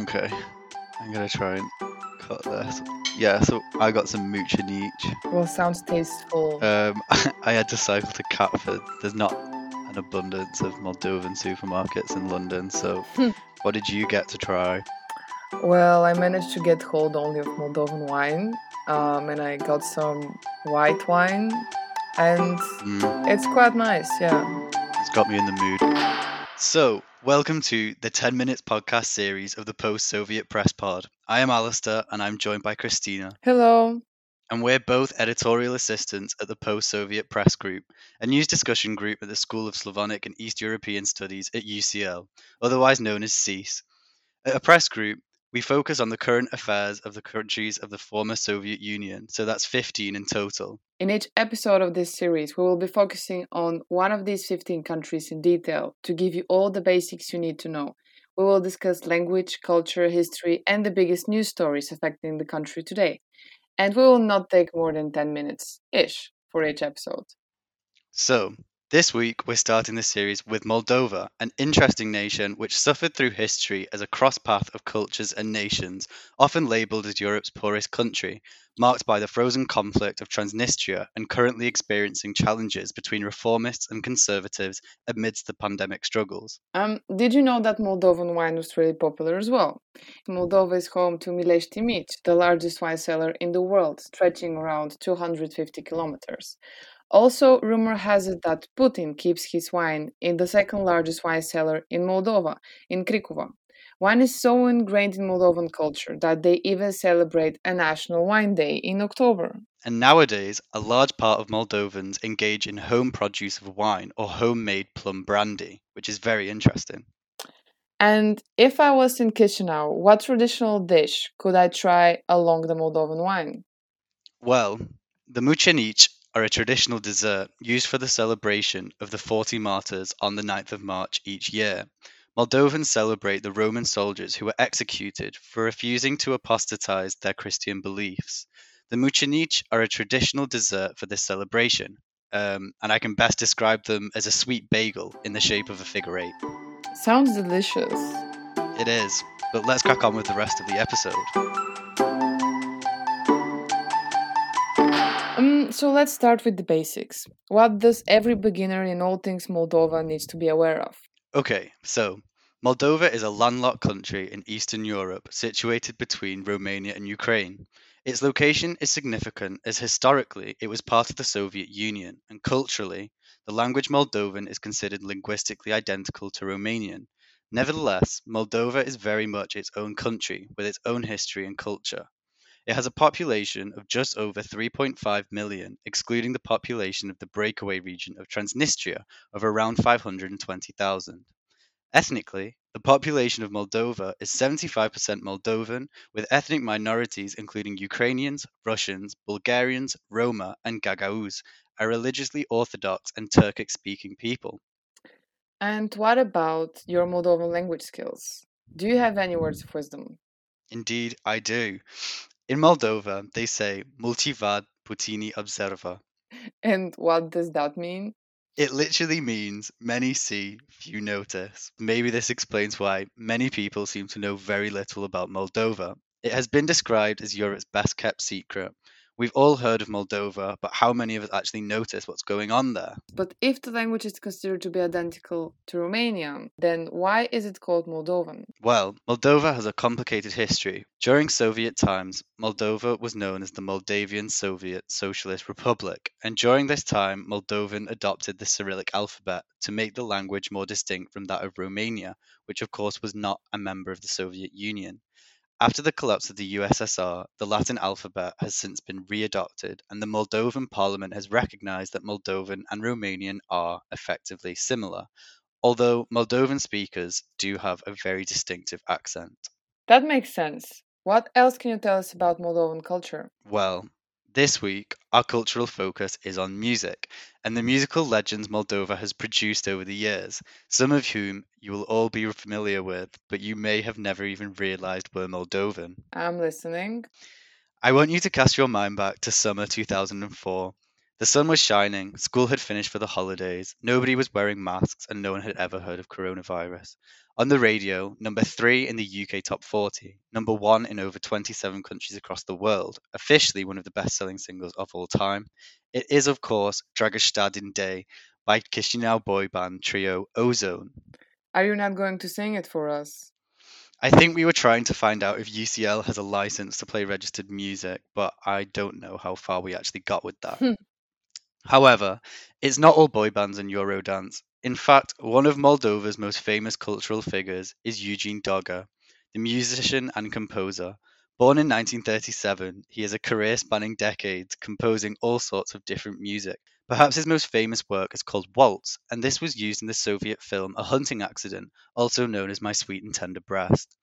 Okay, I'm gonna try and cut this. Yeah, so I got some mucenici. Well, sounds tasteful. Um, I had to cycle to Catford. There's not an abundance of Moldovan supermarkets in London, so what did you get to try? Well, I managed to get hold only of Moldovan wine, um, and I got some white wine, and Mm, it's quite nice. Yeah. it's got me in the mood. So, welcome to the 10 Minutes podcast series of the Post Soviet Press Pod. I am Alasdair, and I'm joined by Kristina. Hello. and we're both editorial assistants at the Post Soviet Press Group, a news discussion group at the School of Slavonic and East European Studies at UCL, otherwise known as SSEES. At a press group, we focus on the current affairs of the countries of the former Soviet Union, so that's 15 in total. In each episode of this series, we will be focusing on one of these 15 countries in detail to give you all the basics you need to know. We will discuss language, culture, history, and the biggest news stories affecting the country today. And we will not take more than 10 minutes ish for each episode. So, this week we're starting the series with Moldova, an interesting nation which suffered through history as a cross path of cultures and nations, often labelled as Europe's poorest country, marked by the frozen conflict of Transnistria and currently experiencing challenges between reformists and conservatives amidst the pandemic struggles. Um, did you know that Moldovan wine was really popular as well? Moldova is home to Mileștii Mici, the largest wine cellar in the world, stretching around 250 kilometers. Also, rumor has it that Putin keeps his wine in the second largest wine cellar in Moldova, in Cricova. Wine is so ingrained in Moldovan culture that they even celebrate a national wine day in October. And nowadays, a large part of Moldovans engage in home produce of wine or homemade plum brandy, which is very interesting. And if I was in Chisinau, what traditional dish could I try along the Moldovan wine? Well, the mucenici are a traditional dessert used for the celebration of the 40 martyrs on the 9th of March each year. Moldovans celebrate the Roman soldiers who were executed for refusing to apostatize their Christian beliefs. The mucenici are a traditional dessert for this celebration, um, and I can best describe them as a sweet bagel in the shape of a figure eight. Sounds delicious. It is, but let's crack on with the rest of the episode. So let's start with the basics. What does every beginner in all things Moldova needs to be aware of? Okay, so Moldova is a landlocked country in Eastern Europe situated between Romania and Ukraine. Its location is significant as historically it was part of the Soviet Union, and culturally, the language Moldovan is considered linguistically identical to Romanian. Nevertheless, Moldova is very much its own country with its own history and culture. It has a population of just over 3.5 million, excluding the population of the breakaway region of Transnistria of around 520,000. Ethnically, the population of Moldova is 75% Moldovan, with ethnic minorities including Ukrainians, Russians, Bulgarians, Roma, and Gagauz, a religiously Orthodox and Turkic speaking people. And what about your Moldovan language skills? Do you have any words of wisdom? Indeed, I do. In Moldova, they say multivad putini observa. And what does that mean? It literally means many see, few notice. Maybe this explains why many people seem to know very little about Moldova. It has been described as Europe's best kept secret. We've all heard of Moldova, but how many of us actually notice what's going on there? But if the language is considered to be identical to Romanian, then why is it called Moldovan? Well, Moldova has a complicated history. During Soviet times, Moldova was known as the Moldavian Soviet Socialist Republic, and during this time, Moldovan adopted the Cyrillic alphabet to make the language more distinct from that of Romania, which of course was not a member of the Soviet Union. After the collapse of the USSR, the Latin alphabet has since been readopted, and the Moldovan parliament has recognized that Moldovan and Romanian are effectively similar, although Moldovan speakers do have a very distinctive accent. That makes sense. What else can you tell us about Moldovan culture? Well, this week, our cultural focus is on music and the musical legends Moldova has produced over the years, some of whom you will all be familiar with, but you may have never even realized were Moldovan. I'm listening. I want you to cast your mind back to summer 2004. The sun was shining, school had finished for the holidays, nobody was wearing masks, and no one had ever heard of coronavirus. On the radio, number three in the UK top 40, number one in over 27 countries across the world, officially one of the best selling singles of all time. It is, of course, Dragostea Din Tei by Chisinau boy band trio O-Zone. Are you not going to sing it for us? I think we were trying to find out if UCL has a license to play registered music, but I don't know how far we actually got with that. However, it's not all boy bands and Eurodance. In fact, one of Moldova's most famous cultural figures is Eugene Doga, the musician and composer. Born in 1937, he has a career spanning decades, composing all sorts of different music. Perhaps his most famous work is called Waltz, and this was used in the Soviet film A Hunting Accident, also known as My Sweet and Tender Breast.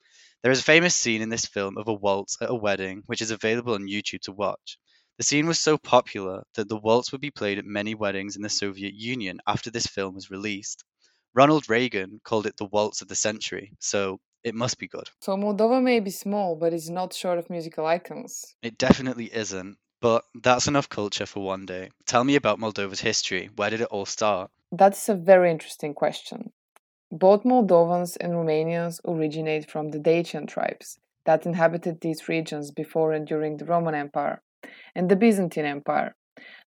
There is a famous scene in this film of a waltz at a wedding, which is available on YouTube to watch. The scene was so popular that the waltz would be played at many weddings in the Soviet Union after this film was released. Ronald Reagan called it the waltz of the century, so it must be good. So Moldova may be small, but it's not short of musical icons. It definitely isn't, but that's enough culture for one day. Tell me about Moldova's history. Where did it all start? That's a very interesting question. Both Moldovans and Romanians originate from the Dacian tribes that inhabited these regions before and during the Roman Empire and the Byzantine Empire.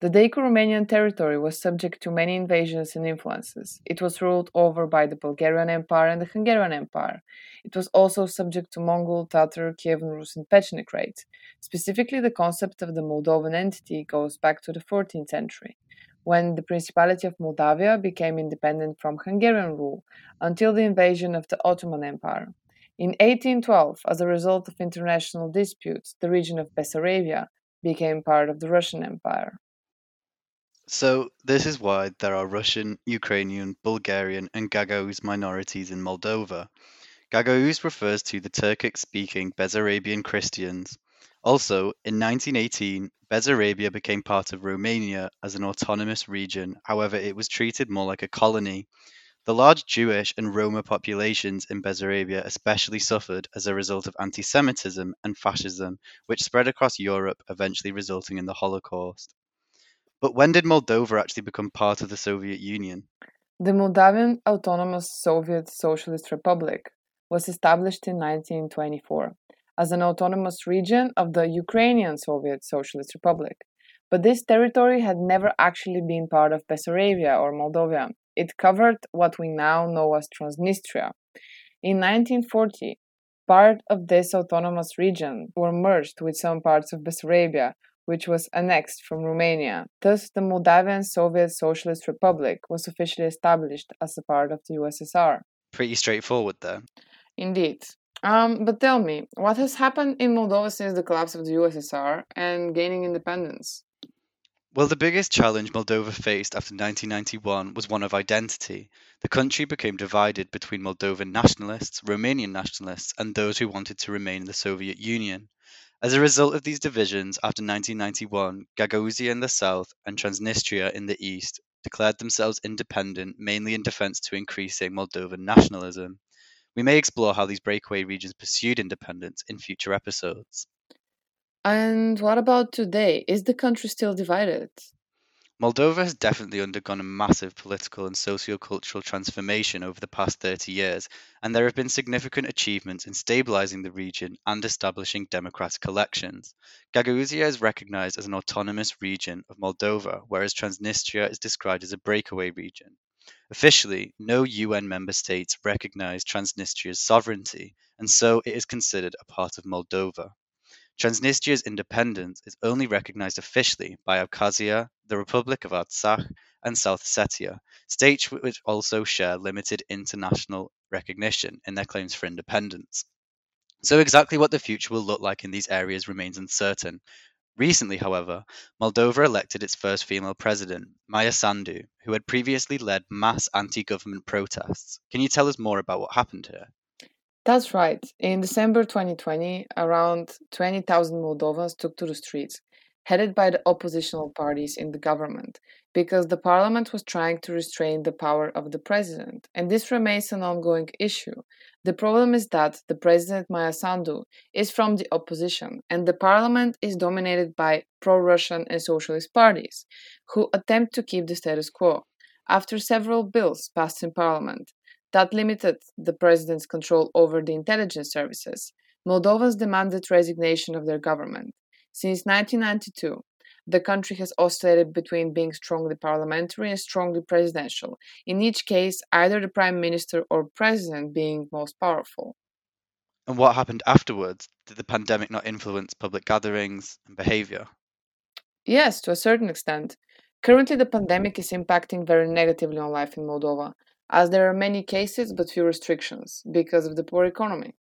The Daco-Romanian territory was subject to many invasions and influences. It was ruled over by the Bulgarian Empire and the Hungarian Empire. It was also subject to Mongol, Tatar, Kievan Rus, and Pecheneg raids. Specifically, the concept of the Moldovan entity goes back to the 14th century, when the Principality of Moldavia became independent from Hungarian rule until the invasion of the Ottoman Empire. In 1812, as a result of international disputes, the region of Bessarabia became part of the Russian Empire. So, this is why there are Russian, Ukrainian, Bulgarian, and Gagauz minorities in Moldova. Gagauz refers to the Turkic speaking Bessarabian Christians. Also, in 1918, Bessarabia became part of Romania as an autonomous region, however, it was treated more like a colony. The large Jewish and Roma populations in Bessarabia especially suffered as a result of anti Semitism and fascism, which spread across Europe, eventually resulting in the Holocaust. But when did Moldova actually become part of the Soviet Union? The Moldavian Autonomous Soviet Socialist Republic was established in 1924 as an autonomous region of the Ukrainian Soviet Socialist Republic. But this territory had never actually been part of Bessarabia or Moldova. It covered what we now know as Transnistria. In 1940, part of this autonomous region were merged with some parts of Bessarabia, which was annexed from Romania. Thus, the Moldavian Soviet Socialist Republic was officially established as a part of the USSR. Pretty straightforward there. Indeed. Um, but tell me, what has happened in Moldova since the collapse of the USSR and gaining independence? Well, the biggest challenge Moldova faced after 1991 was one of identity. The country became divided between Moldovan nationalists, Romanian nationalists, and those who wanted to remain in the Soviet Union. As a result of these divisions, after 1991, Gagauzia in the south and Transnistria in the east declared themselves independent, mainly in defense to increasing Moldovan nationalism. We may explore how these breakaway regions pursued independence in future episodes. And what about today? Is the country still divided? Moldova has definitely undergone a massive political and socio-cultural transformation over the past 30 years, and there have been significant achievements in stabilizing the region and establishing democratic elections. Gagauzia is recognized as an autonomous region of Moldova, whereas Transnistria is described as a breakaway region. Officially, no UN member states recognize Transnistria's sovereignty, and so it is considered a part of Moldova. Transnistria's independence is only recognized officially by Abkhazia, the Republic of Artsakh, and South Ossetia, states which also share limited international recognition in their claims for independence. So, exactly what the future will look like in these areas remains uncertain. Recently, however, Moldova elected its first female president, Maia Sandu, who had previously led mass anti government protests. Can you tell us more about what happened here? That's right. In December 2020, around 20,000 Moldovans took to the streets, headed by the oppositional parties in the government. because the parliament was trying to restrain the power of the president, and this remains an ongoing issue. The problem is that the president Maia Sandu is from the opposition, and the parliament is dominated by pro Russian and socialist parties, who attempt to keep the status quo. After several bills passed in parliament that limited the president's control over the intelligence services, Moldovans demanded resignation of their government. Since 1992, the country has oscillated between being strongly parliamentary and strongly presidential, in each case, either the prime minister or president being most powerful. And what happened afterwards? Did the pandemic not influence public gatherings and behavior? Yes, to a certain extent. Currently, the pandemic is impacting very negatively on life in Moldova, as there are many cases but few restrictions because of the poor economy.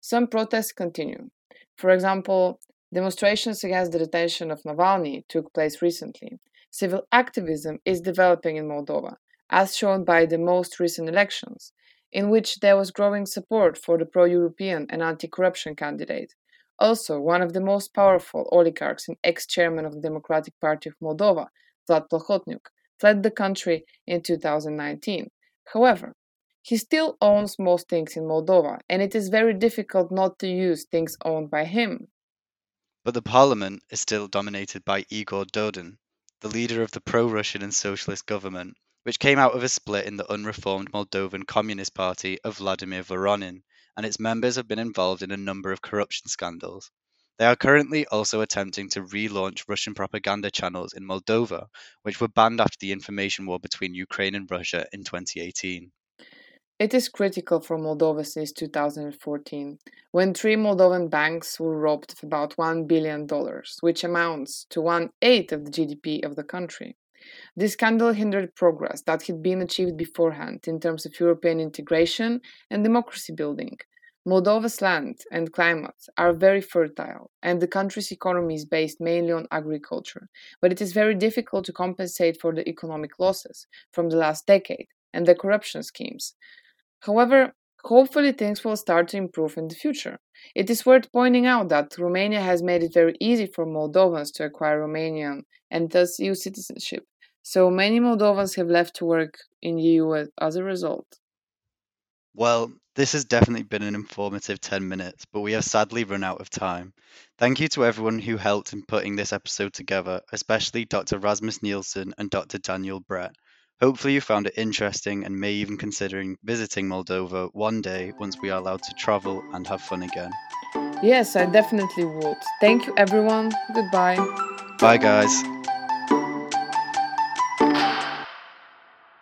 Some protests continue. For example, Demonstrations against the detention of Navalny took place recently. Civil activism is developing in Moldova, as shown by the most recent elections, in which there was growing support for the pro European and anti corruption candidate. Also, one of the most powerful oligarchs and ex chairman of the Democratic Party of Moldova, Vlad Plahotniuc, fled the country in 2019. However, he still owns most things in Moldova, and it is very difficult not to use things owned by him. But the parliament is still dominated by Igor Dodon, the leader of the pro-Russian and socialist government, which came out of a split in the unreformed Moldovan Communist Party of Vladimir Voronin, and its members have been involved in a number of corruption scandals. They are currently also attempting to relaunch Russian propaganda channels in Moldova, which were banned after the information war between Ukraine and Russia in 2018. It is critical for Moldova since 2014, when three Moldovan banks were robbed of about $1 billion, which amounts to one eighth of the GDP of the country. This scandal hindered progress that had been achieved beforehand in terms of European integration and democracy building. Moldova's land and climate are very fertile, and the country's economy is based mainly on agriculture, but it is very difficult to compensate for the economic losses from the last decade and the corruption schemes. However, hopefully things will start to improve in the future. It is worth pointing out that Romania has made it very easy for Moldovans to acquire Romanian and thus EU citizenship. So many Moldovans have left to work in the EU as a result. Well, this has definitely been an informative 10 minutes, but we have sadly run out of time. Thank you to everyone who helped in putting this episode together, especially Dr. Rasmus Nilsson and Dr. Daniel Brett. Hopefully, you found it interesting and may even considering visiting Moldova one day once we are allowed to travel and have fun again. Yes, I definitely would. Thank you, everyone. Goodbye. Bye, guys.